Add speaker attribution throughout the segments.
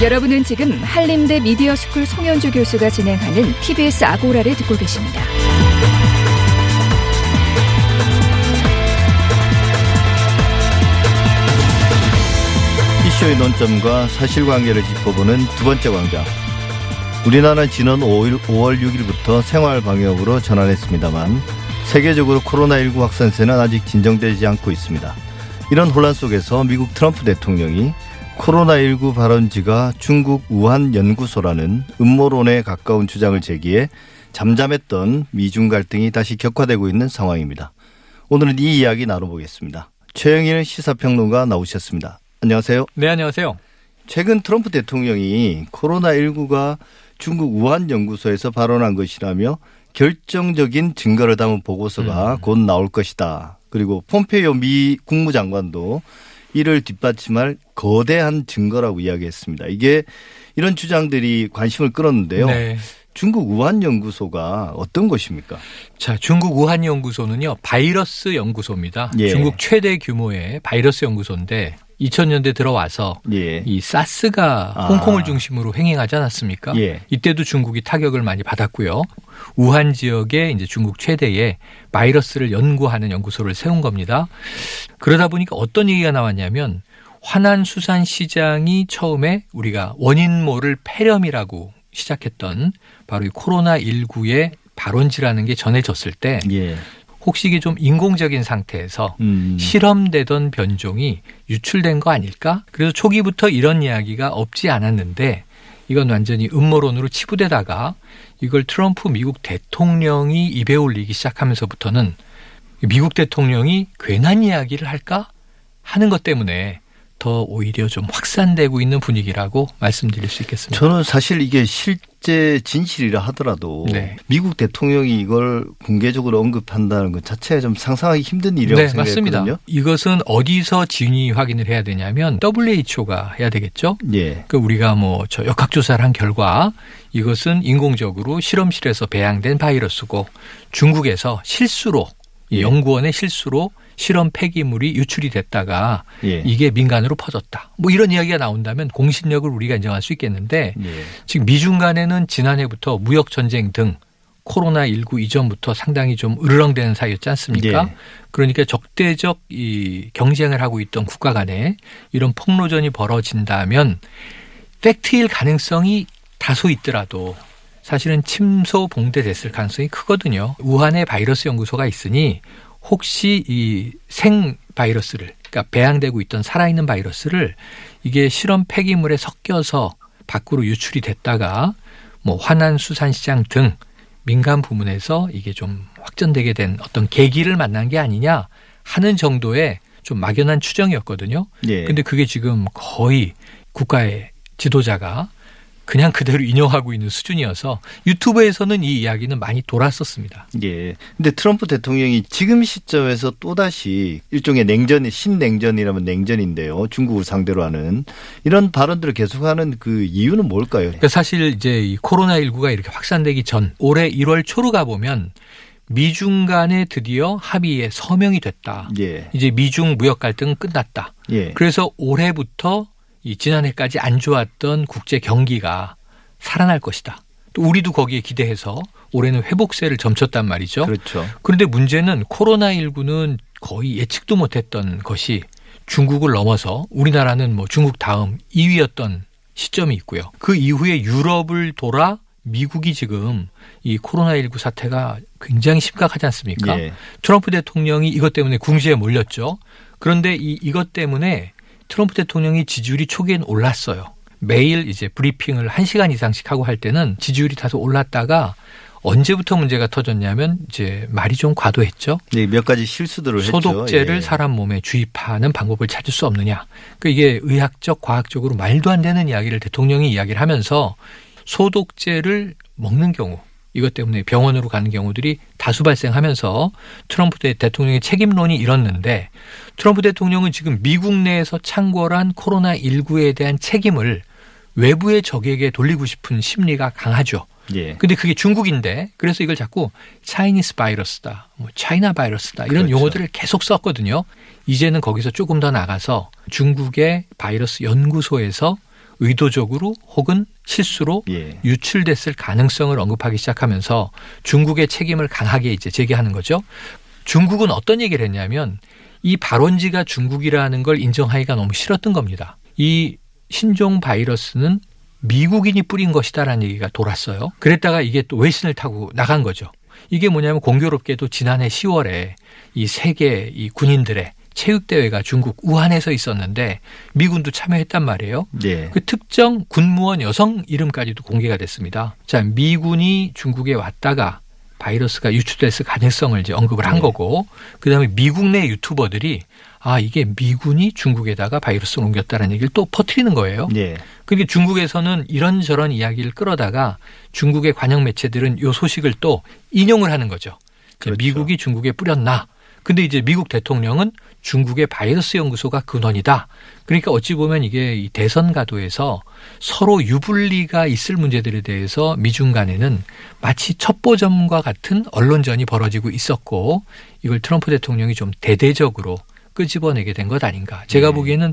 Speaker 1: 여러분은 지금 한림대 미디어 스쿨 송현주 교수가 진행하는 TBS 아고라를 듣고 계십니다.
Speaker 2: 이슈의 논점과 사실관계를 짚어보는 두 번째 광장. 우리나라는 지난 5일, 5월 6일부터 생활 방역으로 전환했습니다만 세계적으로 코로나19 확산세는 아직 진정되지 않고 있습니다. 이런 혼란 속에서 미국 트럼프 대통령이 코로나19 발원지가 중국 우한 연구소라는 음모론에 가까운 주장을 제기해 잠잠했던 미중 갈등이 다시 격화되고 있는 상황입니다. 오늘은 이 이야기 나눠보겠습니다. 최영일 시사평론가 나오셨습니다. 안녕하세요.
Speaker 3: 네, 안녕하세요.
Speaker 2: 최근 트럼프 대통령이 코로나19가 중국 우한 연구소에서 발언한 것이라며 결정적인 증거를 담은 보고서가 음. 곧 나올 것이다. 그리고 폼페이오 미 국무장관도 이를 뒷받침할 거대한 증거라고 이야기했습니다. 이게 이런 주장들이 관심을 끌었는데요. 네. 중국 우한 연구소가 어떤 것입니까?
Speaker 3: 자, 중국 우한 연구소는요, 바이러스 연구소입니다. 예. 중국 최대 규모의 바이러스 연구소인데 2000년대 들어와서 예. 이 사스가 아. 홍콩을 중심으로 횡행하지 않았습니까? 예. 이때도 중국이 타격을 많이 받았고요. 우한 지역에 이제 중국 최대의 바이러스를 연구하는 연구소를 세운 겁니다. 그러다 보니까 어떤 얘기가 나왔냐면 화난 수산 시장이 처음에 우리가 원인 모를 폐렴이라고 시작했던 바로 이 코로나 19의 발원지라는 게 전해졌을 때 예. 혹시 이게 좀 인공적인 상태에서 음. 실험되던 변종이 유출된 거 아닐까? 그래서 초기부터 이런 이야기가 없지 않았는데 이건 완전히 음모론으로 치부되다가 이걸 트럼프 미국 대통령이 입에 올리기 시작하면서부터는 미국 대통령이 괜한 이야기를 할까 하는 것 때문에 더 오히려 좀 확산되고 있는 분위기라고 말씀드릴 수 있겠습니다.
Speaker 2: 저는 사실 이게 실제 진실이라 하더라도 네. 미국 대통령이 이걸 공개적으로 언급한다는 것 자체가 좀 상상하기 힘든 일이라고 네, 생각했거든요. 맞습니다.
Speaker 3: 이것은 어디서 진위 확인을 해야 되냐면 WHO가 해야 되겠죠. 예. 그 우리가 뭐 저 역학조사를 한 결과 이것은 인공적으로 실험실에서 배양된 바이러스고 중국에서 실수로 예. 연구원의 실수로 실험 폐기물이 유출이 됐다가 예. 이게 민간으로 퍼졌다. 뭐 이런 이야기가 나온다면 공신력을 우리가 인정할 수 있겠는데 예. 지금 미중 간에는 지난해부터 무역 전쟁 등 코로나 19 이전부터 상당히 좀 으르렁대는 사이였지 않습니까? 예. 그러니까 적대적 이 경쟁을 하고 있던 국가 간에 이런 폭로전이 벌어진다면 팩트일 가능성이 다소 있더라도 사실은 침소 봉대됐을 가능성이 크거든요. 우한에 바이러스 연구소가 있으니 혹시 이 생 바이러스를 그러니까 배양되고 있던 살아있는 바이러스를 이게 실험 폐기물에 섞여서 밖으로 유출이 됐다가 뭐 화난 수산시장 등 민간 부문에서 이게 좀 확전되게 된 어떤 계기를 만난 게 아니냐 하는 정도의 좀 막연한 추정이었거든요. 예. 근데 그게 지금 거의 국가의 지도자가 그냥 그대로 인용하고 있는 수준이어서 유튜브에서는 이 이야기는 많이 돌았었습니다.
Speaker 2: 예. 근데 트럼프 대통령이 지금 시점에서 또다시 일종의 냉전이 신냉전이라면 냉전인데요. 중국을 상대로 하는 이런 발언들을 계속하는 그 이유는 뭘까요?
Speaker 3: 그러니까 사실 이제 이 코로나19가 이렇게 확산되기 전 올해 1월 초로 가보면 미중 간에 드디어 합의에 서명이 됐다. 예. 이제 미중 무역 갈등은 끝났다. 예. 그래서 올해부터 이 지난해까지 안 좋았던 국제 경기가 살아날 것이다. 또 우리도 거기에 기대해서 올해는 회복세를 점쳤단 말이죠.
Speaker 2: 그렇죠.
Speaker 3: 그런데 문제는 코로나19는 거의 예측도 못했던 것이 중국을 넘어서 우리나라는 뭐 중국 다음 2위였던 시점이 있고요. 그 이후에 유럽을 돌아 미국이 지금 이 코로나19 사태가 굉장히 심각하지 않습니까? 예. 트럼프 대통령이 이것 때문에 궁지에 몰렸죠. 그런데 이, 이것 때문에 트럼프 대통령이 지지율이 초기엔 올랐어요. 매일 이제 브리핑을 1시간 이상씩 하고 할 때는 지지율이 다소 올랐다가 언제부터 문제가 터졌냐면 이제 말이 좀 과도했죠.
Speaker 2: 네, 몇 가지 실수들을
Speaker 3: 소독제를 예. 사람 몸에 주입하는 방법을 찾을 수 없느냐. 그러니까 이게 의학적, 과학적으로 말도 안 되는 이야기를 대통령이 이야기를 하면서 소독제를 먹는 경우 이것 때문에 병원으로 가는 경우들이 다수 발생하면서 트럼프 대통령의 책임론이 일었는데 트럼프 대통령은 지금 미국 내에서 창궐한 코로나19에 대한 책임을 외부의 적에게 돌리고 싶은 심리가 강하죠. 예. 근데 그게 중국인데 그래서 이걸 자꾸 차이니스 바이러스다, 뭐 차이나 바이러스다 이런 그렇죠. 용어들을 계속 썼거든요. 이제는 거기서 조금 더 나가서 중국의 바이러스 연구소에서 의도적으로 혹은 실수로 예. 유출됐을 가능성을 언급하기 시작하면서 중국의 책임을 강하게 이제 제기하는 거죠. 중국은 어떤 얘기를 했냐면 이 발원지가 중국이라는 걸 인정하기가 너무 싫었던 겁니다. 이 신종 바이러스는 미국인이 뿌린 것이다라는 얘기가 돌았어요. 그랬다가 이게 또 외신을 타고 나간 거죠. 이게 뭐냐면 공교롭게도 지난해 10월에 이 세계 이 군인들의 체육대회가 중국 우한에서 있었는데 미군도 참여했단 말이에요. 네. 그 특정 군무원 여성 이름까지도 공개가 됐습니다. 자, 미군이 중국에 왔다가 바이러스가 유출됐을 가능성을 이제 언급을 한 네. 거고 그다음에 미국 내 유튜버들이 아 이게 미군이 중국에다가 바이러스를 옮겼다는 얘기를 또 퍼뜨리는 거예요. 네. 그게 중국에서는 이런저런 이야기를 끌어다가 중국의 관영 매체들은 요 소식을 또 인용을 하는 거죠. 그렇죠. 미국이 중국에 뿌렸나? 근데 이제 미국 대통령은 중국의 바이러스 연구소가 근원이다. 그러니까 어찌 보면 이게 이 대선 가도에서 서로 유불리가 있을 문제들에 대해서 미중 간에는 마치 첩보전과 같은 언론전이 벌어지고 있었고 이걸 트럼프 대통령이 좀 대대적으로 끄집어내게 된 것 아닌가. 제가 네. 보기에는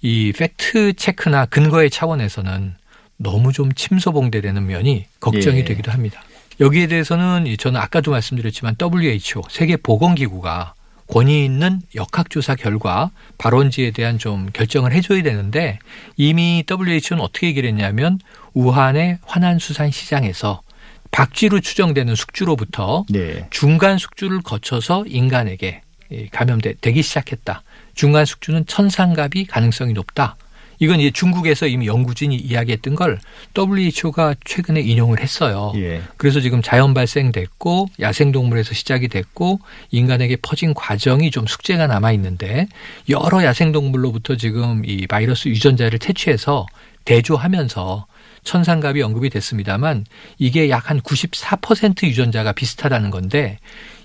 Speaker 3: 이 팩트 체크나 근거의 차원에서는 너무 좀 침소봉대되는 면이 걱정이 네. 되기도 합니다. 여기에 대해서는 저는 아까도 말씀드렸지만 WHO 세계 보건기구가 권위 있는 역학조사 결과 발원지에 대한 좀 결정을 해줘야 되는데 이미 WHO는 어떻게 얘기를 했냐면 우한의 환안수산 시장에서 박쥐로 추정되는 숙주로부터 네. 중간 숙주를 거쳐서 인간에게 감염되기 시작했다. 중간 숙주는 천상갑이 가능성이 높다. 이건 이제 중국에서 이미 연구진이 이야기했던 걸 WHO가 최근에 인용을 했어요. 예. 그래서 지금 자연 발생됐고 야생동물에서 시작이 됐고 인간에게 퍼진 과정이 좀 숙제가 남아 있는데 여러 야생동물로부터 지금 이 바이러스 유전자를 채취해서 대조하면서 천상갑이 언급이 됐습니다만 이게 약 한 94% 유전자가 비슷하다는 건데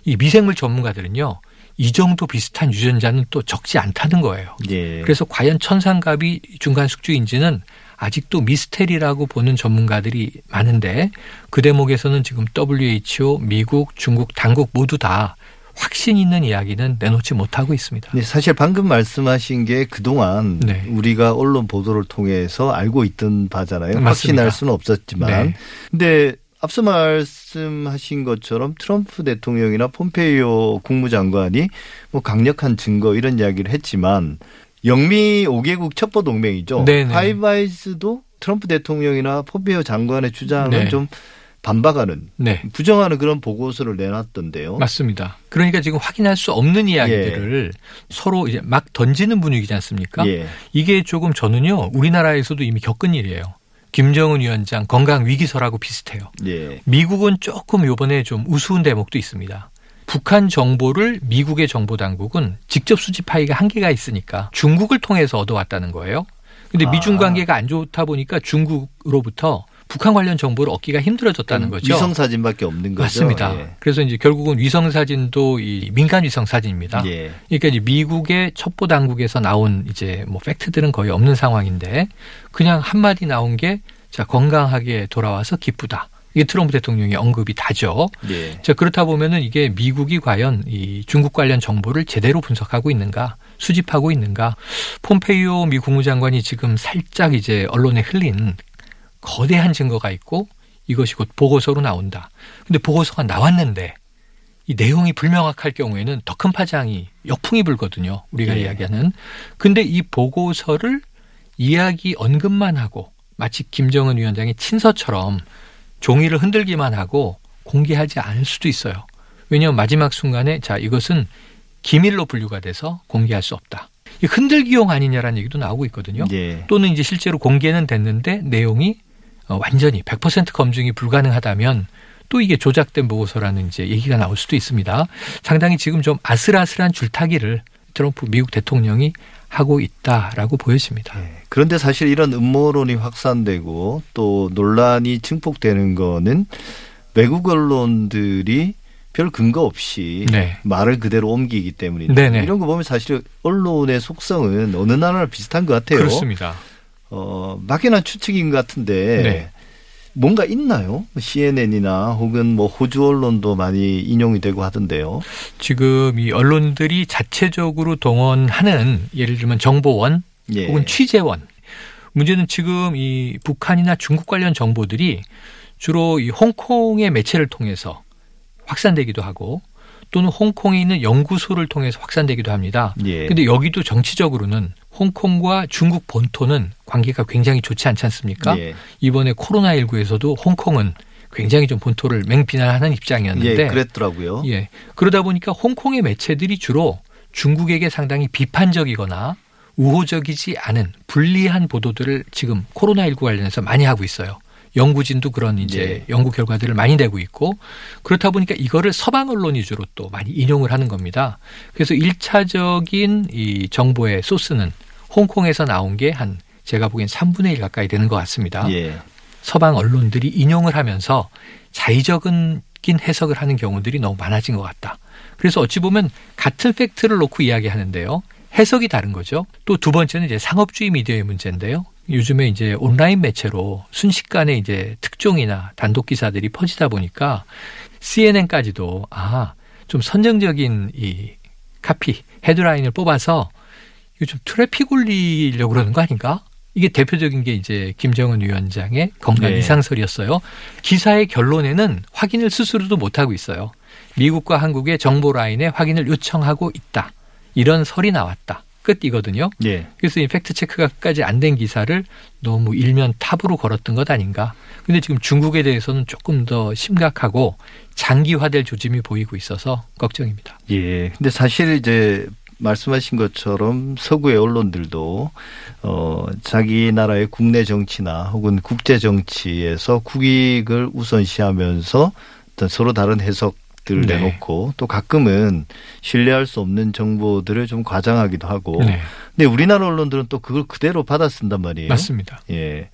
Speaker 3: 이 미생물 전문가들은요 이 정도 비슷한 유전자는 또 적지 않다는 거예요. 예. 그래서 과연 천상갑이 중간 숙주인지는 아직도 미스테리라고 보는 전문가들이 많은데 그 대목에서는 지금 WHO, 미국, 중국 당국 모두 다 확신 있는 이야기는 내놓지 못하고 있습니다.
Speaker 2: 네, 사실 방금 말씀하신 게 그동안 네. 우리가 언론 보도를 통해서 알고 있던 바잖아요. 맞습니다. 확신할 수는 없었지만. 네. 근데 앞서 말씀하신 것처럼 트럼프 대통령이나 폼페이오 국무장관이 뭐 강력한 증거 이런 이야기를 했지만 영미 5개국 첩보 동맹이죠. 파이바이스도 트럼프 대통령이나 폼페이오 장관의 주장은 네. 좀 반박하는 네. 부정하는 그런 보고서를 내놨던데요.
Speaker 3: 맞습니다. 그러니까 지금 확인할 수 없는 이야기들을 예. 서로 이제 막 던지는 분위기지 않습니까? 예. 이게 조금 저는요 우리나라에서도 이미 겪은 일이에요. 김정은 위원장 건강 위기설하고 비슷해요. 예. 미국은 조금 요번에 좀 우스운 대목도 있습니다. 북한 정보를 미국의 정보 당국은 직접 수집하기가 한계가 있으니까 중국을 통해서 얻어왔다는 거예요. 근데 미중 아. 관계가 안 좋다 보니까 중국으로부터 북한 관련 정보를 얻기가 힘들어졌다는 거죠.
Speaker 2: 위성 사진밖에 없는 거죠.
Speaker 3: 맞습니다. 예. 그래서 이제 결국은 위성 사진도 이 민간 위성 사진입니다. 예. 그러니까 이제 미국의 첩보 당국에서 나온 이제 뭐 팩트들은 거의 없는 상황인데 그냥 한 마디 나온 게 자, 건강하게 돌아와서 기쁘다. 이게 트럼프 대통령의 언급이 다죠. 예. 자, 그렇다 보면은 이게 미국이 과연 이 중국 관련 정보를 제대로 분석하고 있는가, 수집하고 있는가. 폼페이오 미 국무장관이 지금 살짝 이제 언론에 흘린 거대한 증거가 있고 이것이 곧 보고서로 나온다. 근데 보고서가 나왔는데 이 내용이 불명확할 경우에는 더 큰 파장이 역풍이 불거든요. 우리가 네. 이야기하는. 근데 이 보고서를 이야기 언급만 하고 마치 김정은 위원장의 친서처럼 종이를 흔들기만 하고 공개하지 않을 수도 있어요. 왜냐하면 마지막 순간에 자 이것은 기밀로 분류가 돼서 공개할 수 없다. 흔들기용 아니냐라는 얘기도 나오고 있거든요. 네. 또는 이제 실제로 공개는 됐는데 내용이 어, 완전히 100% 검증이 불가능하다면 또 이게 조작된 보고서라는 이제 얘기가 나올 수도 있습니다. 상당히 지금 좀 아슬아슬한 줄타기를 트럼프 미국 대통령이 하고 있다라고 보여집니다. 네.
Speaker 2: 그런데 사실 이런 음모론이 확산되고 또 논란이 증폭되는 거는 외국 언론들이 별 근거 없이 네. 말을 그대로 옮기기 때문인데 네네. 이런 거 보면 사실 언론의 속성은 어느 나라나 비슷한 것 같아요.
Speaker 3: 그렇습니다.
Speaker 2: 어, 막연한 추측인 것 같은데 네. 뭔가 있나요? CNN이나 혹은 뭐 호주 언론도 많이 인용이 되고 하던데요.
Speaker 3: 지금 이 언론들이 자체적으로 동원하는 예를 들면 정보원 예. 혹은 취재원 문제는 지금 이 북한이나 중국 관련 정보들이 주로 이 홍콩의 매체를 통해서 확산되기도 하고 또는 홍콩에 있는 연구소를 통해서 확산되기도 합니다. 예. 근데 여기도 정치적으로는 홍콩과 중국 본토는 관계가 굉장히 좋지 않지 않습니까? 예. 이번에 코로나19에서도 홍콩은 굉장히 좀 본토를 맹비난하는 입장이었는데
Speaker 2: 예, 그랬더라고요.
Speaker 3: 예. 그러다 보니까 홍콩의 매체들이 주로 중국에게 상당히 비판적이거나 우호적이지 않은 불리한 보도들을 지금 코로나19 관련해서 많이 하고 있어요. 연구진도 그런 이제 네. 연구 결과들을 많이 내고 있고 그렇다 보니까 이거를 서방 언론 위주로 또 많이 인용을 하는 겁니다. 그래서 일차적인 이 정보의 소스는 홍콩에서 나온 게 한 제가 보기엔 3분의 1 가까이 되는 것 같습니다. 예. 서방 언론들이 인용을 하면서 자의적인 해석을 하는 경우들이 너무 많아진 것 같다. 그래서 어찌 보면 같은 팩트를 놓고 이야기하는데요. 해석이 다른 거죠. 또 두 번째는 이제 상업주의 미디어의 문제인데요. 요즘에 이제 온라인 매체로 순식간에 이제 특종이나 단독 기사들이 퍼지다 보니까 CNN까지도 아, 좀 선정적인 이 카피, 헤드라인을 뽑아서 요즘 트래픽 올리려고 그러는 거 아닌가? 이게 대표적인 게 이제 김정은 위원장의 건강 네. 이상설이었어요. 기사의 결론에는 확인을 스스로도 못하고 있어요. 미국과 한국의 정보 라인에 확인을 요청하고 있다. 이런 설이 나왔다. 끝이거든요. 예. 그래서 이 팩트 체크가까지 안 된 기사를 너무 일면 탑으로 걸었던 것 아닌가. 근데 지금 중국에 대해서는 조금 더 심각하고 장기화될 조짐이 보이고 있어서 걱정입니다.
Speaker 2: 예. 근데 사실 이제 말씀하신 것처럼 서구의 언론들도 어 자기 나라의 국내 정치나 혹은 국제 정치에서 국익을 우선시하면서 어떤 서로 다른 해석 들 네. 내놓고 또 가끔은 신뢰할 수 없는 정보들을 좀 과장하기도 하고. 네. 근데 우리나라 언론들은 또 그걸 그대로 받아 쓴단 말이에요.
Speaker 3: 맞습니다.
Speaker 2: 예.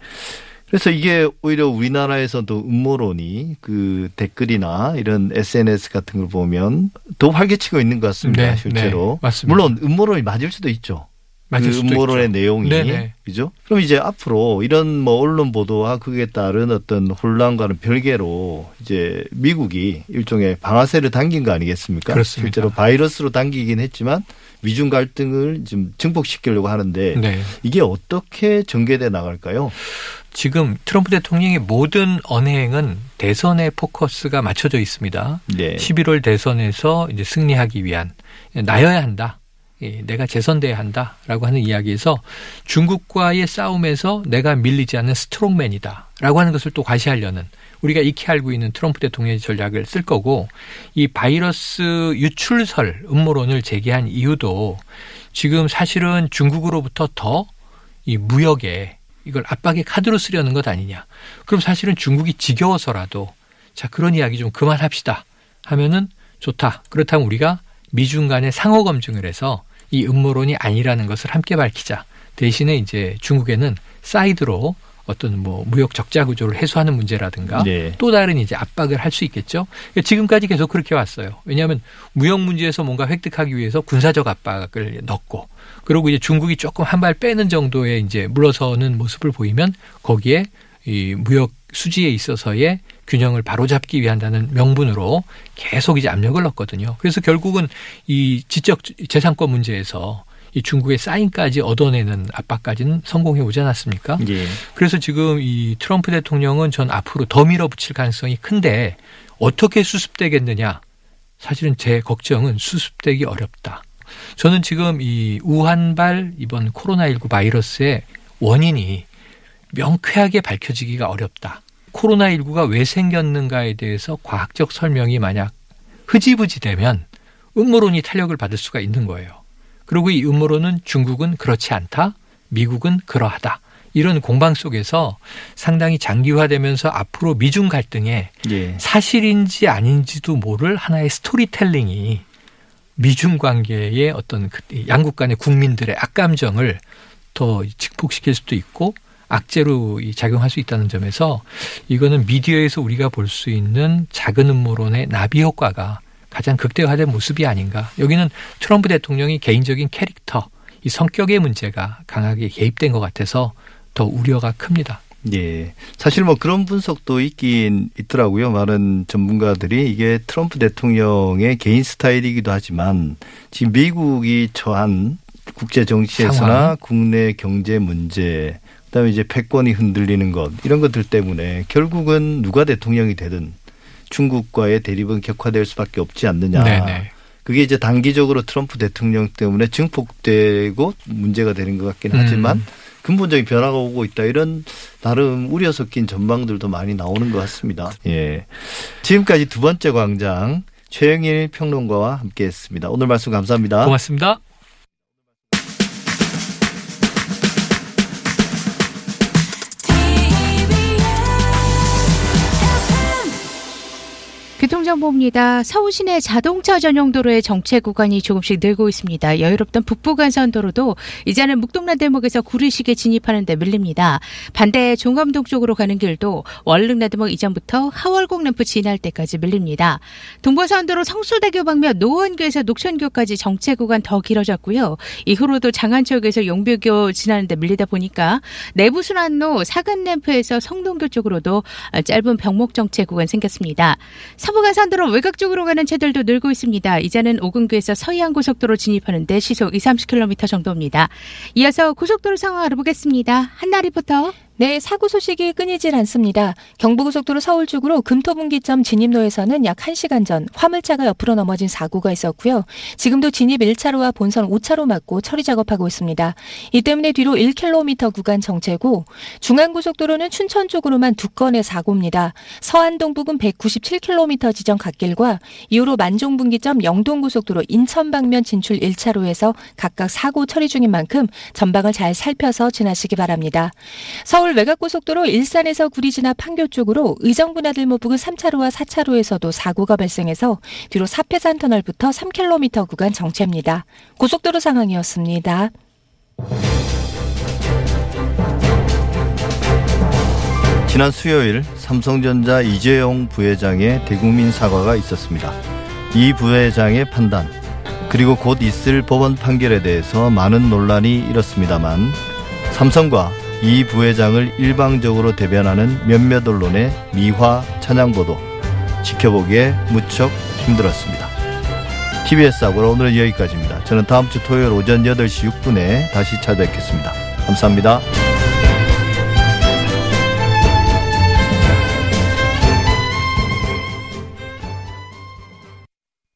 Speaker 2: 그래서 이게 오히려 우리나라에서도 음모론이 그 댓글이나 이런 SNS 같은 걸 보면 더 활개치고 있는 것 같습니다. 네, 실제로. 네, 물론 음모론이 맞을 수도 있죠. 그 음모론의 내용이 네네. 그죠? 그럼 이제 앞으로 이런 뭐 언론 보도와 그에 따른 어떤 혼란과는 별개로 이제 미국이 일종의 방아쇠를 당긴 거 아니겠습니까?
Speaker 3: 그렇습니다.
Speaker 2: 실제로 바이러스로 당기긴 했지만 미중 갈등을 좀 증폭시키려고 하는데 네. 이게 어떻게 전개돼 나갈까요?
Speaker 3: 지금 트럼프 대통령의 모든 언행은 대선에 포커스가 맞춰져 있습니다. 네. 11월 대선에서 이제 승리하기 위한 나여야 한다. 예, 내가 재선돼야 한다라고 하는 이야기에서 중국과의 싸움에서 내가 밀리지 않는 스트롱맨이다라고 하는 것을 또 과시하려는 우리가 익히 알고 있는 트럼프 대통령의 전략을 쓸 거고 이 바이러스 유출설 음모론을 제기한 이유도 지금 사실은 중국으로부터 더 이 무역에 이걸 압박의 카드로 쓰려는 것 아니냐. 그럼 사실은 중국이 지겨워서라도 자 그런 이야기 좀 그만합시다 하면은 좋다. 그렇다면 우리가 미중 간의 상호 검증을 해서 이 음모론이 아니라는 것을 함께 밝히자. 대신에 이제 중국에는 사이드로 어떤 뭐 무역 적자 구조를 해소하는 문제라든가 네. 또 다른 이제 압박을 할 수 있겠죠. 그러니까 지금까지 계속 그렇게 왔어요. 왜냐하면 무역 문제에서 뭔가 획득하기 위해서 군사적 압박을 넣고 그리고 이제 중국이 조금 한 발 빼는 정도의 이제 물러서는 모습을 보이면 거기에 이 무역 수지에 있어서의 균형을 바로잡기 위한다는 명분으로 계속 이제 압력을 넣었거든요. 그래서 결국은 이 지적 재산권 문제에서 이 중국의 사인까지 얻어내는 압박까지는 성공해 오지 않았습니까? 예. 그래서 지금 이 트럼프 대통령은 전 앞으로 더 밀어붙일 가능성이 큰데 어떻게 수습되겠느냐? 사실은 제 걱정은 수습되기 어렵다. 저는 지금 이 우한발 이번 코로나19 바이러스의 원인이 명쾌하게 밝혀지기가 어렵다. 코로나19가 왜 생겼는가에 대해서 과학적 설명이 만약 흐지부지 되면 음모론이 탄력을 받을 수가 있는 거예요. 그리고 이 음모론은 중국은 그렇지 않다, 미국은 그러하다. 이런 공방 속에서 상당히 장기화되면서 앞으로 미중 갈등에 예. 사실인지 아닌지도 모를 하나의 스토리텔링이 미중 관계의 어떤 그 양국 간의 국민들의 악감정을 더 증폭시킬 수도 있고 악재로 작용할 수 있다는 점에서 이거는 미디어에서 우리가 볼 수 있는 작은 음모론의 나비 효과가 가장 극대화된 모습이 아닌가. 여기는 트럼프 대통령이 개인적인 캐릭터, 이 성격의 문제가 강하게 개입된 것 같아서 더 우려가 큽니다.
Speaker 2: 예. 사실 뭐 그런 분석도 있긴 있더라고요. 많은 전문가들이 이게 트럼프 대통령의 개인 스타일이기도 하지만 지금 미국이 처한 국제 정치에서나 국내 경제 문제 그다음에 이제 패권이 흔들리는 것 이런 것들 때문에 결국은 누가 대통령이 되든 중국과의 대립은 격화될 수밖에 없지 않느냐. 네네. 그게 이제 단기적으로 트럼프 대통령 때문에 증폭되고 문제가 되는 것 같긴 하지만 음. 근본적인 변화가 오고 있다 이런 나름 우려 섞인 전망들도 많이 나오는 것 같습니다. 예. 지금까지 두 번째 광장 최영일 평론가와 함께했습니다. 오늘 말씀 감사합니다.
Speaker 3: 고맙습니다.
Speaker 4: 교통정보입니다. 서울 시내 자동차 전용 도로의 정체 구간이 조금씩 늘고 있습니다. 여유롭던 북부간선도로도 이제는 묵동란 대목에서 구리시계 진입하는 데 밀립니다. 반대 종암동 쪽으로 가는 길도 월릉나 대목 이전부터 하월곡 램프 지날 때까지 밀립니다. 동부선도로 성수대교 방면 노원교에서 녹천교까지 정체 구간 더 길어졌고요. 이후로도 장안쪽에서 용비교 지나는 데 밀리다 보니까 내부순환로 사근 램프에서 성동교 쪽으로도 짧은 병목 정체 구간 생겼습니다. 서부간 선도로 외곽 쪽으로 가는 차들도 늘고 있습니다. 이제는 오금교에서 서해안 고속도로 진입하는데 시속 2, 30km 정도입니다. 이어서 고속도로 상황 알아보겠습니다. 한나 리포터.
Speaker 5: 네, 사고 소식이 끊이질 않습니다. 경부고속도로 서울 쪽으로 금토분기점 진입로에서는 약 1시간 전 화물차가 옆으로 넘어진 사고가 있었고요. 지금도 진입 1차로와 본선 5차로 막고 처리 작업하고 있습니다. 이 때문에 뒤로 1km 구간 정체고 중앙고속도로는 춘천 쪽으로만 두 건의 사고입니다. 서안동 부근 197km 지점 갓길과 이후로 만종분기점 영동고속도로 인천 방면 진출 1차로에서 각각 사고 처리 중인 만큼 전방을 잘 살펴서 지나시기 바랍니다. 서울 서울 외곽고속도로 일산에서 구리 지나 판교 쪽으로 의정부나들목 부근 3차로와 4차로에서도 사고가 발생해서 뒤로 사패산 터널부터 3km 구간 정체입니다. 고속도로 상황이었습니다.
Speaker 2: 지난 수요일 삼성전자 이재용 부회장의 대국민 사과가 있었습니다. 이 부회장의 판단 그리고 곧 있을 법원 판결에 대해서 많은 논란이 일었습니다만 삼성과 이 부회장을 일방적으로 대변하는 몇몇 언론의 미화 찬양보도 지켜보기에 무척 힘들었습니다. TBS 하고 오늘은 여기까지입니다. 저는 다음 주 토요일 오전 8시 6분에 다시 찾아뵙겠습니다. 감사합니다.